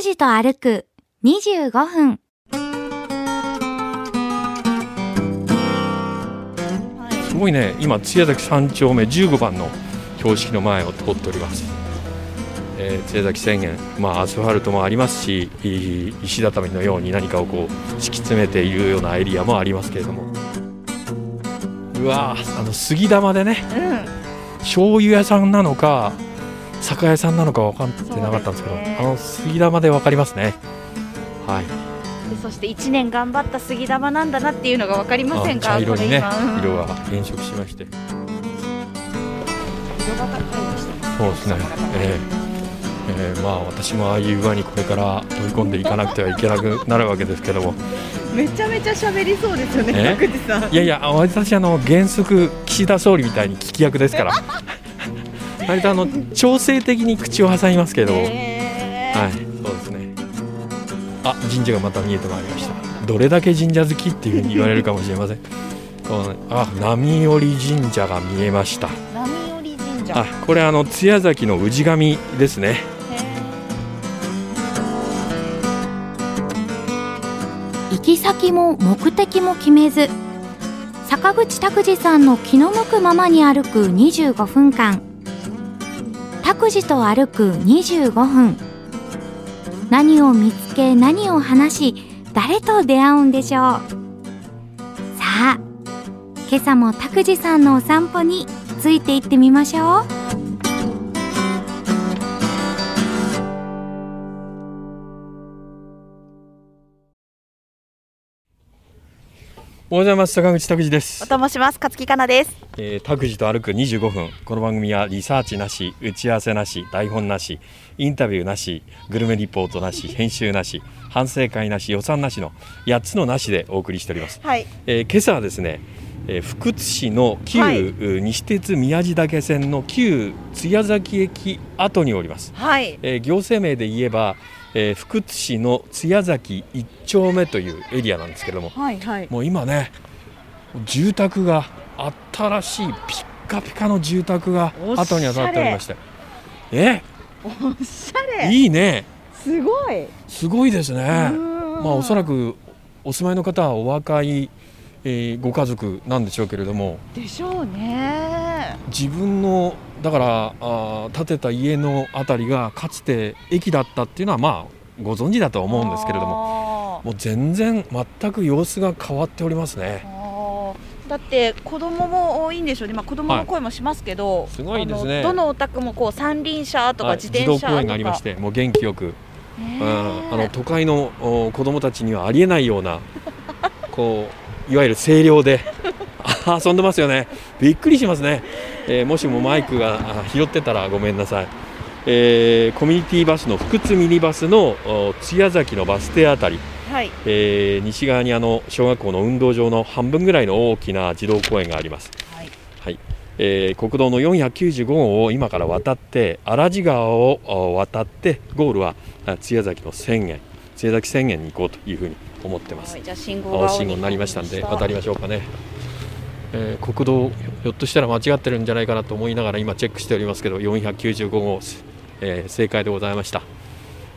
拓司と歩く25分。すごいね、今、津屋崎三丁目15番の標識の前を通っております。えー、津屋崎宣言、まあ、アスファルトもありますし、い石畳のように何かをこう敷き詰めているようなエリアもありますけれども。うわーあの杉玉でね、醤油屋さんなのか、酒屋さんなのか分かってなかったんですけど、ね。あの杉玉で分かりますね。はい、でそして1年頑張った杉玉なんだなっていうのが分かりませんか？あ茶色にね色が変色しまして。色が高いそうですね、ええええまあ私もああいう輪にこれから飛び込んでいかなくてはいけなくなるわけですけども。めちゃめちゃ喋りそうですよねいやいや私あの原則岸田総理みたいに聞き役ですから割とあの調整的に口を挟みますけど、えー。はいそうですね。あ神社がまた見えてまいりました。どれだけ神社好きっていうふうに言われるかもしれません。このあ波寄神社が見えました。波寄神社。あこれあの津屋崎の氏神ですね。行き先も目的も決めず坂口拓司さんの気の向くままに歩く25分間拓司と歩く25分。何を見つけ何を話し誰と出会うんでしょう。さあ今朝も拓司さんのお散歩についていってみましょう。おはようございます。坂口拓司です。おともします。勝木かなです。えー、拓司と歩く25分。この番組はリサーチなし打ち合わせなし台本なしインタビューなしグルメリポートなし編集なし反省会なし予算なしの8つのなしでお送りしております、はい。えー今朝はですね、えー福津市の旧、はい。西鉄宮地岳線の旧津屋崎駅跡におります、はい。えー行政名で言えば、えー福津市の津屋崎1丁目というエリアなんですけどもはいはい。もう今ね住宅が新しいピッカピカの住宅が後に当たっておりまして。え？おしゃれ。いいね。すごい。すごいですね。ままあおそらくお住まいの方はお若い、えーご家族なんでしょうけれども。でしょうね。自分のだからあー建てた家のあたりがかつて駅だったっていうのはまあご存知だと思うんですけれどもももう全然全く様子が変わっておりますね。だって子供も多いんでしょうね、まあ、子供の声もしますけど、すごいですね。どのお宅もこう三輪車とかはい自転車とか、自動公園がありましてもう元気よく。ねうん、えあの都会のお子供たちにはありえないようなこういわゆる声量であ遊んでますよね。びっくりしますね、えーもしもマイクがあ拾ってたらごめんなさい、えーコミュニティバスの福津ミニバスのお津屋崎のバス停あたり、はい。えー西側にあの小学校の運動場の半分ぐらいの大きな児童公園があります。はい。はい、えー国道の495号を今から渡って荒地川をお渡ってゴールはあ津屋崎の宣言津屋崎宣言に行こうというふうに思ってます。はい。じゃあ信号が青信号になりましたんで渡りましょうかね、えー国道ひょっとしたら間違ってるんじゃないかなと思いながら今チェックしておりますけど495号、えー正解でございました。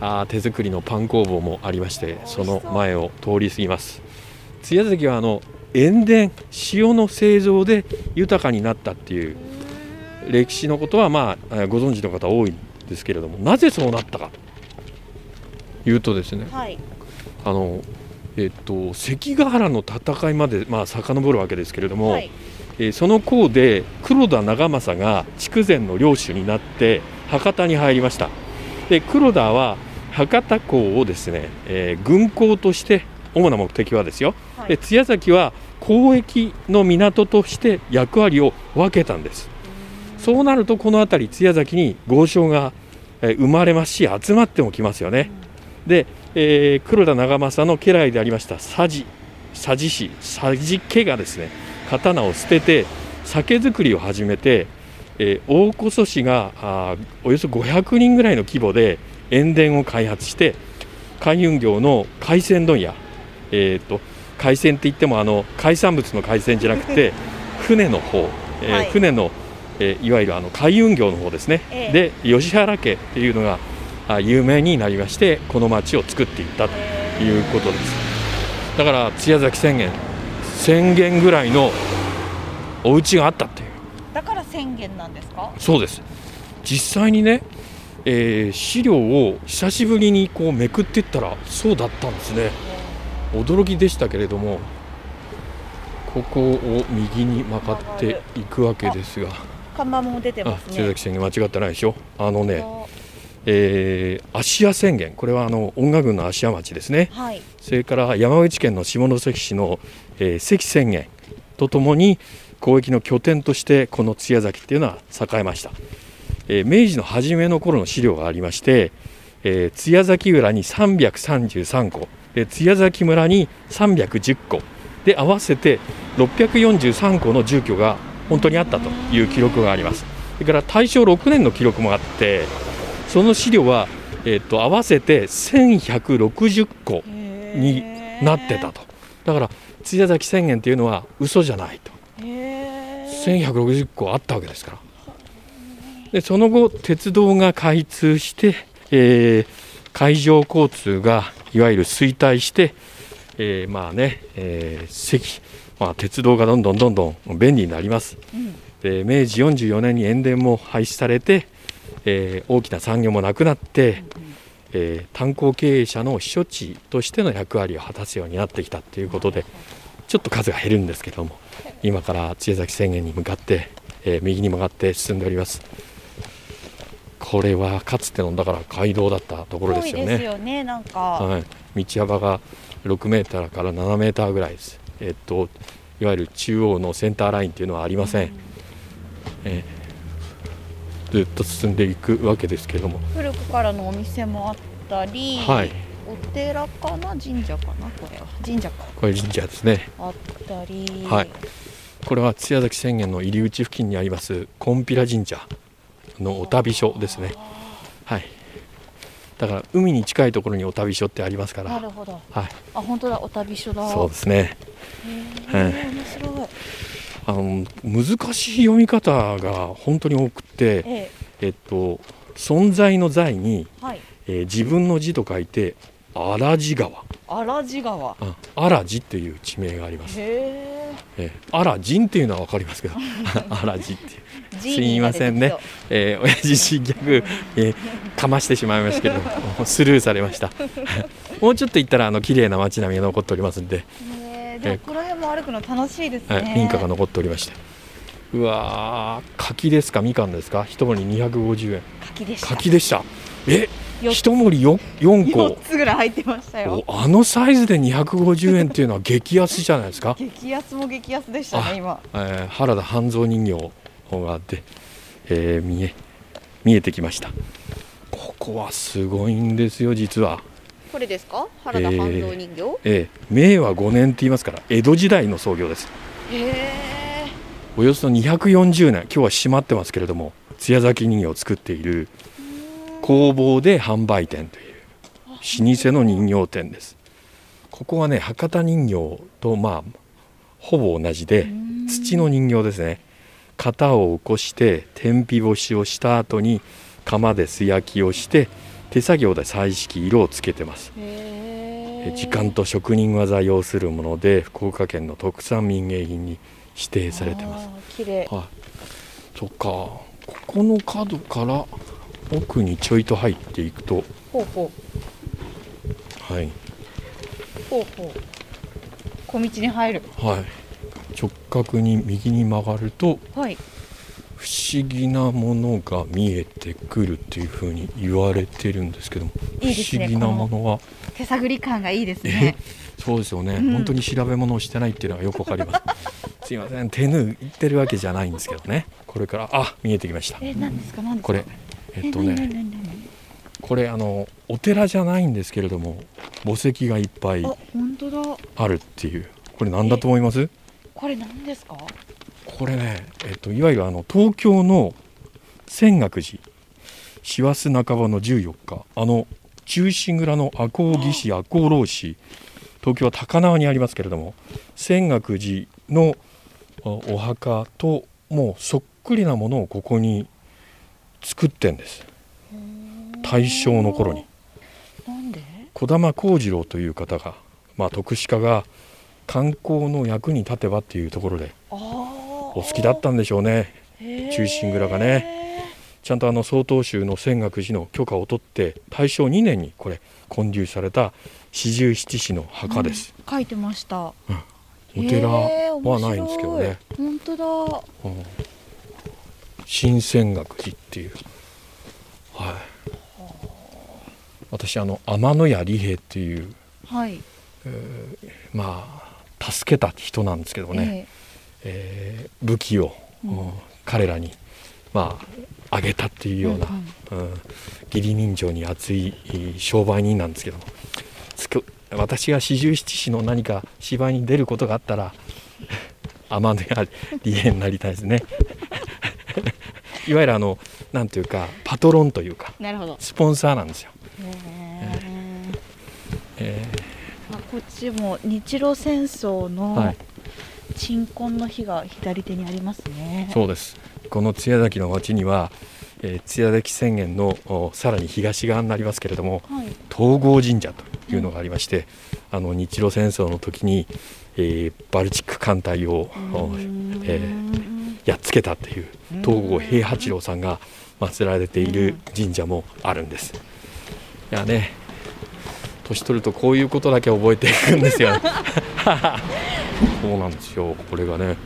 あー手作りのパン工房もありましてその前を通り過ぎます。津屋崎はあの塩田塩の製造で豊かになったっていう歴史のことはまあえーご存知の方多いんですけれどもなぜそうなったかというとですねはい。あのえっと関ヶ原の戦いまでまあ遡るわけですけれども、はい。えーその功で黒田長政が筑前の領主になって博多に入りました。で黒田は博多港をですね、えー軍港として主な目的はですよ、はい。で津屋崎は交易の港として役割を分けたんです。そうなるとこの辺り津屋崎に豪商が、えー生まれますし集まってもきますよね、で、えー黒田長政の家来でありました佐治佐治氏佐治家がですね刀を捨てて酒造りを始めて、えー大古蘇市がおよそ500人ぐらいの規模で塩田を開発して海運業の海鮮問屋、えー、と海鮮って言ってもあの海産物の海鮮じゃなくて 船の方、えーはい。船の、えーいわゆるあの海運業の方ですね、ええ。で吉原家っていうのがあ有名になりましてこの町を作っていったということです。だから津屋崎宣言1000軒ぐらいのお家があったっていう。だから宣言なんですか？そうです。実際にね、えー資料を久しぶりにこうめくっていったらそうだったんですね。驚きでしたけれどもここを右に曲がっていくわけですが。看板も出てあますね。津崎宣言間違ってないでしょ？あのね、えー芦屋宣言。これはあの音楽郡の芦屋町ですね。はい。それから山口県の下関市の、えー関宣言。とともに交易の拠点としてこの津屋崎っていうのは栄えました、えー明治の初めの頃の資料がありまして、えー津屋崎浦に333戸で津屋崎村に310戸で合わせて643戸の住居が本当にあったという記録があります。それから大正6年の記録もあってその資料は、えー、と合わせて1160戸になってたと。だから津屋崎宣言というのは嘘じゃないと。へー1160個あったわけですから。でその後鉄道が開通して、えー海上交通がいわゆる衰退して、えーまあね、えー関まあ、鉄道がどんどんどんどん便利になります。うん。で明治44年に塩田も廃止されて、えー大きな産業もなくなって、えー炭鉱経営者の避暑地としての役割を果たすようになってきたということでちょっと数が減るんですけども今から津江崎宣言に向かって、えー右に曲がって進んでおります。これはかつてのだから街道だったところですよね。はい、道幅が6メーターから7メーターぐらいです。えっといわゆる中央のセンターラインというのはありません。えーずっと進んでいくわけですけども、古くからのお店もあったり、はい。お寺かな？神社かなこれは。神社か。これ神社ですね。あったり。はい。これは津屋崎宣言の入り口付近にありますコンピラ神社のお旅所ですね。はい。だから海に近いところにお旅所ってありますから、なるほど。はい、あ本当だ。お旅所だ。そうですね。へーはい。面白いあの難しい読み方が本当に多くて、ええ。っと存在の在に、えはい。えー自分の字と書いて荒地川、荒地川。あ荒地っていう地名があります。へえ。えー、荒人っていうのはわかりますけど、荒地っていう。すジーニーが出てみませんね。えー、親父新逆、えーかましてしまいましたけど もスルーされました。もうちょっと行ったらあの綺麗な街並みが残っておりますんで、へえこの辺も歩くの楽しいですね、はい、民家が残っておりまして。うわー柿ですか？みかんですか？一盛り250円。柿でした。柿でした。えよ一盛り 4, 4個。4つぐらい入ってましたよ。おあのサイズで250円っていうのは激安じゃないですか、激安も激安でしたね今。えー原田半蔵人形があって、えー見え見えてきました。ここはすごいんですよ実は、これですか？原田半蔵人形、えー明和5年って言いますから江戸時代の創業です。へえおよそ240年今日は閉まってますけれども津屋崎人形を作っている工房で販売店という老舗の人形店です。ここはね博多人形とまあほぼ同じで土の人形ですね。型を起こして天日干しをした後に釜で素焼きをして手作業で彩色色をつけてます。時間と職人技要するもので福岡県の特産民芸品に指定されてます。綺麗。はい。そっか。ここの角から奥にちょいと入っていくと。はい。ほうほう。小道に入る。はい。直角に右に曲がるとはい不思議なものが見えてくるっていうふうに言われてるんですけどもいいね不思議なものは。手探り感がいいですえねそうですよね、うん。本当に調べ物をしてないっていうのがよくわかります。すいません。手縫ってるわけじゃないんですけどね。これからあ見えてきました。え何ですか？何ですか？これ。えっと何ねこれあのお寺じゃないんですけれども墓石がいっぱいあるっていう。これ何だと思います？これ何ですか？これね、えっと、いわゆるあの東京の泉岳寺師走半ばの14日あの中心蔵の赤穂義士赤穂浪士東京は高輪にありますけれども泉岳寺のおお墓ともうそっくりなものをここに作ってんです。大正の頃に。児玉幸次郎という方が、まあ、徳志家が観光の役に立てばっていうところであお好きだったんでしょうね。忠忠臣蔵がね。ちゃんとあの曹洞宗の泉岳寺の許可を取って大正2年にこれ建立された四十七士の墓です、書いてました。お寺へーはないんですけどね、本当だ。うん新泉岳寺っていう。はい。私あの天野屋利平っていうはい。まあ助けた人なんですけどね、えー武器を、うん。彼らにまああげたっていうような、うん義理人情に熱い商売人なんですけど私が四十七士の何か芝居に出ることがあったら天野屋利平になりたいですね。いわゆるあのなんていうかパトロンというかなるほど。スポンサーなんですよ、へえー。あこっちも日露戦争ーのはい鎮魂の日が左手にありますね。そうです。この津屋崎の町には、えー津屋崎宣言のおさらに東側になりますけれどもはい。東郷神社というのがありまして、あの日露戦争の時に、えーバルチック艦隊を、おえーやっつけたっていう東郷平八郎さんが祀られている神社もあるんです。いやね年取るとこういうことだけ覚えていくんですよ。そうなんですよ。これがね。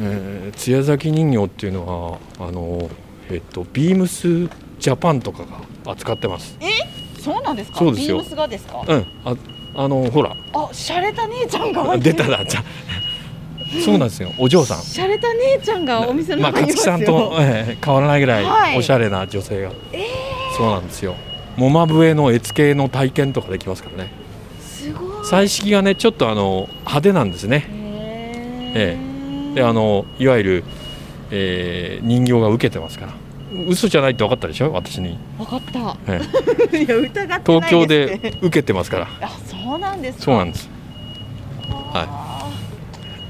えー、津屋崎人形っていうのはあの、えっと、ビームスジャパンとかが扱ってます。そうなんですか？そうですよ。ビームスがですか？うん、ああのほら。あ洒落た姉ちゃんが出たな。じゃそうなんですよ。お嬢さん。洒落た姉ちゃんがお店のまあ勝木さんと、えー変わらないぐらはい。いおしゃれな女性が、そうなんですよ。モマ笛の絵付けの体験とかできますからね彩色がねちょっとあの派手なんですね。へー。であのいわゆる、えー人形が受けてますから。嘘じゃないって分かったでしょ？私に、わかった。えー いや疑ってない東京で受けてますから。あそうなんですか。そうなんです。は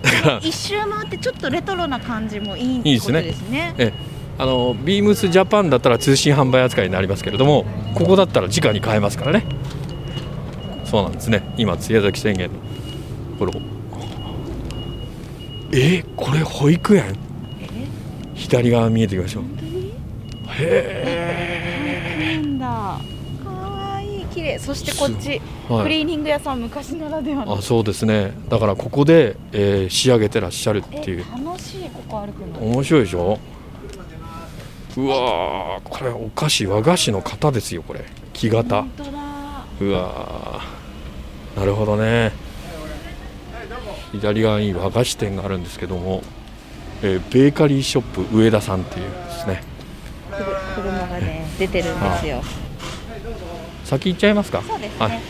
だから一周回ってちょっとレトロな感じもいいいいですね。ことですね。え。あのビームスジャパンだったら通信販売扱いになりますけれどもここだったら直に買えますからねそうなんですね。今津屋崎宣言のこれえこれ保育園？え？左側見えてきましょう。本当に？へなんだ。かわいい。綺麗。そしてこっち、え、はい、クリーニング屋さん昔ならではの。あそうですね。だからここで、えー仕上げてらっしゃるってえいう。楽しい。ここ歩くの。面白いでしょ？うわーこれお菓子和菓子の型ですよこれ。木型。本当だ。うわーなるほどね。左側に和菓子店があるんですけども、えーベーカリーショップ上田さんっていうですね。車がね出てるんですよ。先行っちゃいますか？そうですね、はい。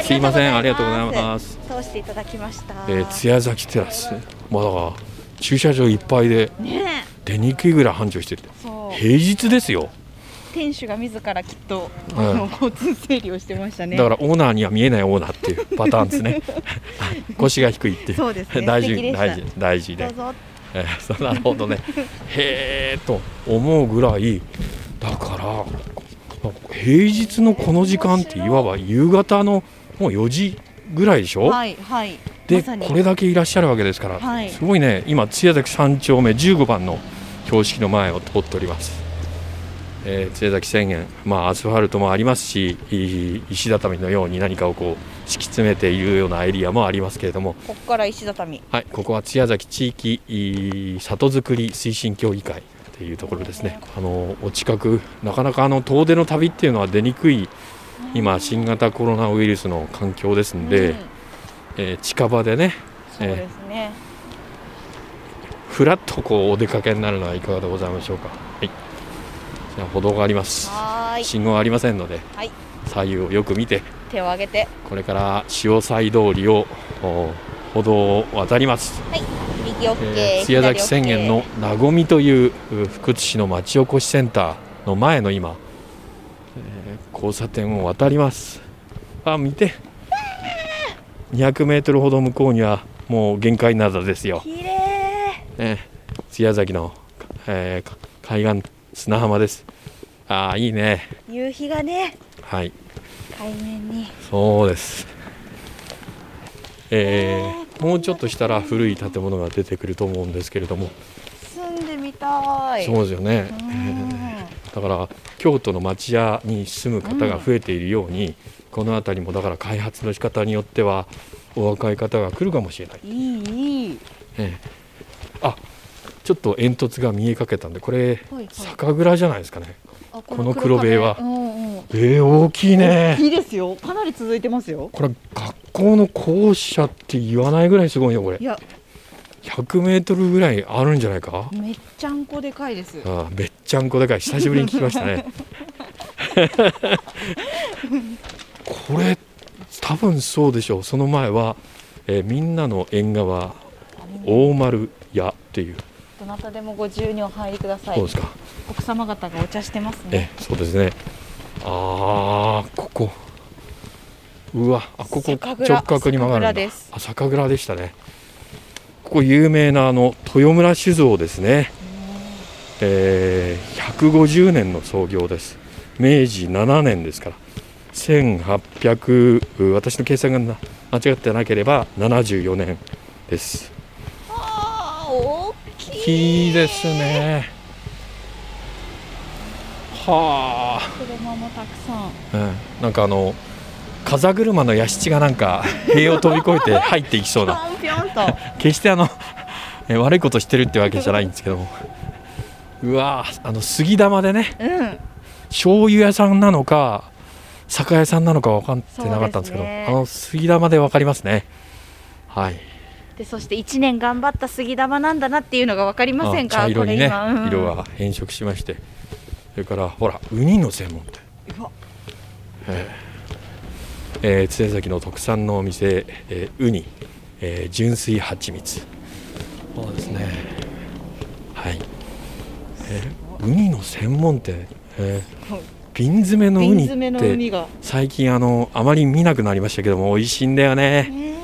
あす。いませんありがとうございます。通していただきました。えー津屋崎テラス。まあだから駐車場いっぱいでね出にくいぐらい繁盛しててえそう。平日ですよ店主が自らきっと、はいあの交通整理をしてましたね。だからオーナーには見えないオーナーっていう パターンですね。腰が低いっていう。そうですね。大事大事大事で。どうぞ。えーなるほどね。へえと思うぐらいだから平日のこの時間っていわば夕方のもう4時ぐらいでしょ、はいはい。でまこれだけいらっしゃるわけですから、はい。すごいね今津屋崎3丁目15番の標識の前を通っております、えー津屋崎宣言まあアスファルトもありますしい石畳のように何かをこう敷き詰めているようなエリアもありますけれどもここから石畳はい、ここは津屋崎地域里づくり推進協議会っていうところですね。あのお近くなかなかあの遠出の旅っていうのは出にくい今新型コロナウイルスの環境ですんで、うんえー近場でね、そうですね、ふらっとこうお出かけになるのはいかがでございましょうか。はい。歩道があります。信号はありませんので、はい。左右をよく見て手を挙げて。これから潮西通りをお歩道を渡ります。はい。右 OK、えー津屋崎宣言のなごみというう福津市の町おこしセンターの前の今、えー交差点を渡ります。あ見て。200メートルほど向こうにはもう限界灘ですよ、綺麗。えー津屋崎の、えーか海岸砂浜です。ああいいね。夕日がねはい。海面に。そうです。えー、もうちょっとしたら古い建物が出てくると思うんですけれども。住んでみたい。そうですよね、うん。えーだから京都の町屋に住む方が増えているように、この辺りもだから開発の仕方によってはお若い方が来るかもしれない、いいいい。ええ。あちょっと煙突が見えかけたんでこれはいはい。酒蔵じゃないですかね。あこの黒塀はうんうん。えー、大きいね。いいですよ。かなり続いてますよ。これ学校の校舎って言わないぐらいすごいよこれ。いや。100メートルぐらいあるんじゃないか？めっちゃんこでかいです。ああめっちゃんこでかい。久しぶりに聞きましたね。これ多分そうでしょう。その前は、えーみんなの縁側大丸屋っていうどなたでもご自由にお入りください。そうですか。奥様方がお茶してますえねそうですね。ああここ。うわあここ直角に曲がるんだ。あ酒蔵でしたね。ここ有名なあの豊村酒造ですね。えー150年の創業です。明治7年ですから。1800私の計算がな間違ってなければ74年ですきいいいですね。はあ。車もたくさん。うん。なんかあの風車の屋敷がなんか塀を飛び越えて入っていきそうな。決してあのえ悪いことしてるってわけじゃないんですけども。うわーあの杉玉でねうん。醤油屋さんなのか酒屋さんなのか分かってなかったんですけどね。あの杉玉で分かりますね。はいでそして1年頑張った杉玉なんだなっていうのが分かりませんか？あ茶色にねこれ今。うん。色が変色しまして。それからほらウニの専門店。えーえー津江崎の特産のお店、えーウニ、えー純粋蜂蜜。そうですね。はい、えーウニの専門店、えー瓶詰めのウニって最近あのあまり見なくなりましたけども美味しいんだよね。ね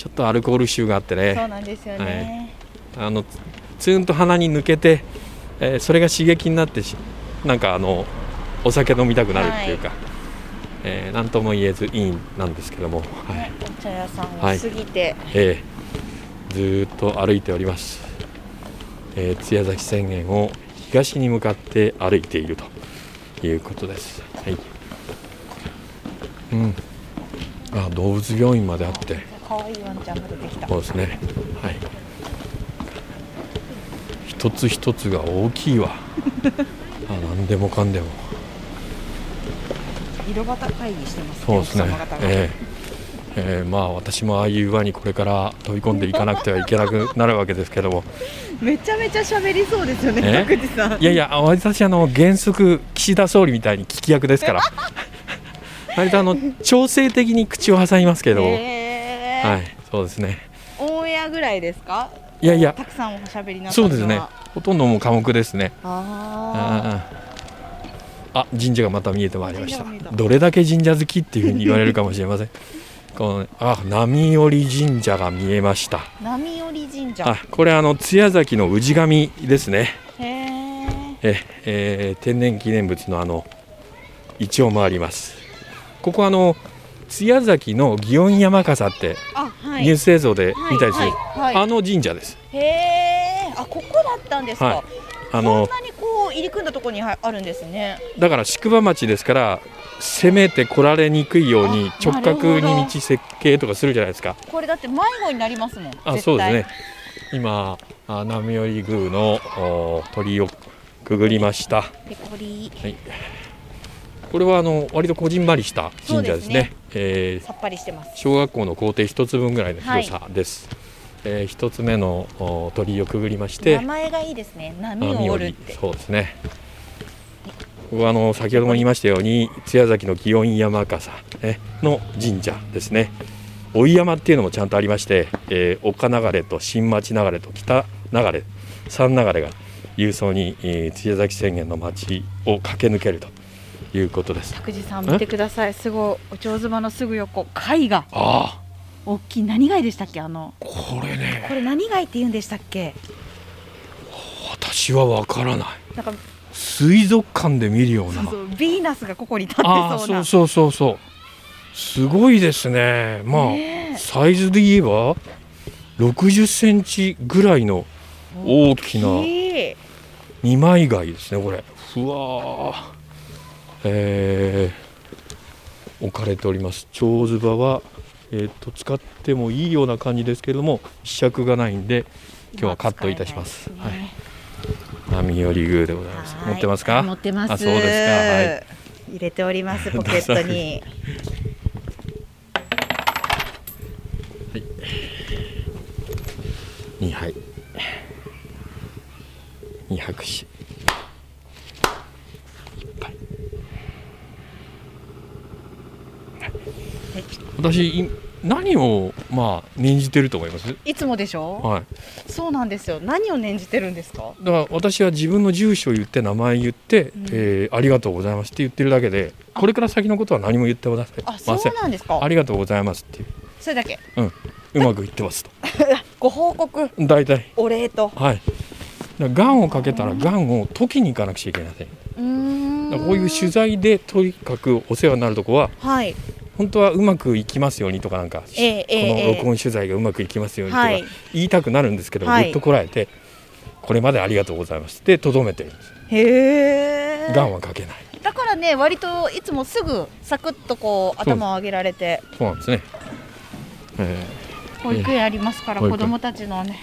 ちょっとアルコール臭があってえそうねなんですよね、あのつツーンと鼻に抜けて、えーそれが刺激になってしなんかあのお酒飲みたくなるっていうか、えーなんとも言えずいいなんですけども、はい。ねお茶屋さんをはい過ぎて、えーずーっと歩いております、えー津屋崎宣言を東に向かって歩いているということです。はい。うん、あ動物病院まであって可愛いワンちゃんが出てきた。そうですね。はい。一つ一つが大きいわ。あ、なんでもかんでも。色端会議してますねそうですね。ええ。ええ。まあ私もああいう輪にこれから飛び込んでいかなくてはいけなくなるわけですけども。めちゃめちゃ喋りそうですよねいやいや私あの原則岸田総理みたいに聞き役ですから。割とあの調整的に口を挟みますけど、へーはいそうですね。オンエアぐらいですか？いやいや。たくさんおしゃべりなそうですね。ほとんどもう科目ですね。あああ神社がまた見えてまいりました。どれだけ神社好きっていうふうに言われるかもしれません。このねあ波寄神社が見えました。あ波寄神社。あこれあの津屋崎の氏神ですね。え、えー天然記念物のあの一応回ります。ここあの津屋崎の祇園山笠ってニュース映像で見たりする、あの神社です。へえあここだったんですか、はい。あこんのなにこう入り組んだところにはあるんですね。だから宿場町ですから攻めて来られにくいようにあ直角に道設計とかするじゃないですか。これだって迷子になりますもん。あそうですね。今あ波寄宮のお鳥居をくぐりました。ペコリ。はいこれはあの割とこじんまりした神社ですね。すね。えーさっぱりしてます。小学校の校庭一つ分ぐらいの広さです、えー一つ目のお鳥居をくぐりまして名前がいいですね。波を折るって。そうですね。ここはあの先ほども言いましたように津屋崎の祇園山笠、ね、の神社ですね。追い山っていうのもちゃんとありまして、えー岡流れと新町流れと北流れ三流れが郵送に、えー津屋崎宣言の町を駆け抜けるということです。拓司さん見てください。すごいお蝶妻のすぐ横貝が。あ大きい。何貝でしたっけ？あの。あこれね。これ何貝って言うんでしたっけ？私はわからない。なんか。水族館で見るような。そうそう。ビーナスがここに立ってああそうな。そうそうそうそう。すごいですね。まあ、ねえ。サイズで言えば60センチぐらいの大きな二枚貝ですねこれ。ふわーえー置かれております。蝶ズバはえー、と使ってもいいような感じですけれども試着がないんで今日はカットいたします。い使えない波より宮でございます。はい。持ってますか？持ってます。あそうですか。はい。入れておりますポケットに 二杯。二拍手。一杯。私い何をまあ念じてると思います？いつもでしょ？はい。そうなんですよ。何を念じてるんですか？だから私は自分の住所を言って名前言って、うん。えーありがとうございますって言ってるだけでこれから先のことは何も言ってません。あそうなんですか？ありがとうございますっていう。それだけ？うまくいってますと。ご報告大体。お礼と。はい。がんをかけたらがんを解きに行かなくちゃいけません。うーん。こういう取材でとにかくお世話になるとこははい本当はうまくいきますようにとかなんか、ええええこのええ。録音取材がうまくいきますようにとかはい。言いたくなるんですけど、はい。ぐっとこらえてこれまでありがとうございますってとどめてるんですへえ。がんはかけない。だからね割といつもすぐサクッとこう頭を上げられて。そうなんですね、え保育園ありますから保育園。子供たちのね。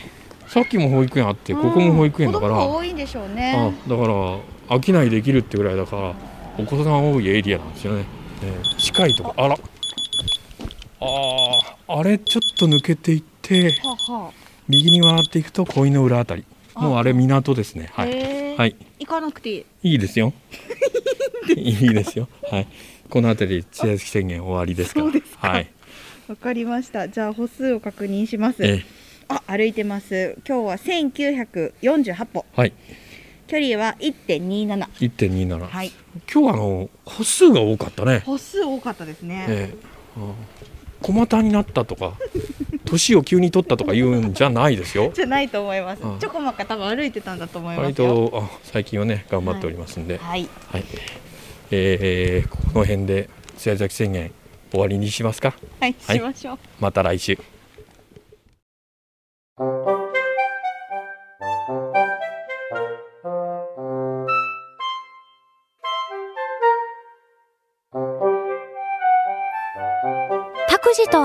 ーさっきも保育園あってここも保育園だから、うん多いんでしょうあねだから商いできるってぐらいだからお子さん多いエリアなんですよね、えー近いとこあら。あーあれちょっと抜けていってはあは右に回っていくと鯉の裏あたり。もうあれ港ですね。あはい、はい、行かなくていい。いいですよ。いいですよ。はい。この辺り津屋宣言終わりですから。はい。わかりました。じゃあ歩数を確認します。えあ歩いてます。今日は1948歩。ーはい距離は1.27 1.27、はい。今日はあの歩数が多かったね。歩数多かったですね、ええ。うん小股になったとか 年を急に取ったとか言うんじゃないですよ。じゃないと思います、うんちょこまか多分歩いてたんだと思いま割すよ。とあ最近はね頑張っておりますんで、はい。はい。えーこの辺で津屋崎宣言終わりにしますか？はい、はい。しましょう。また来週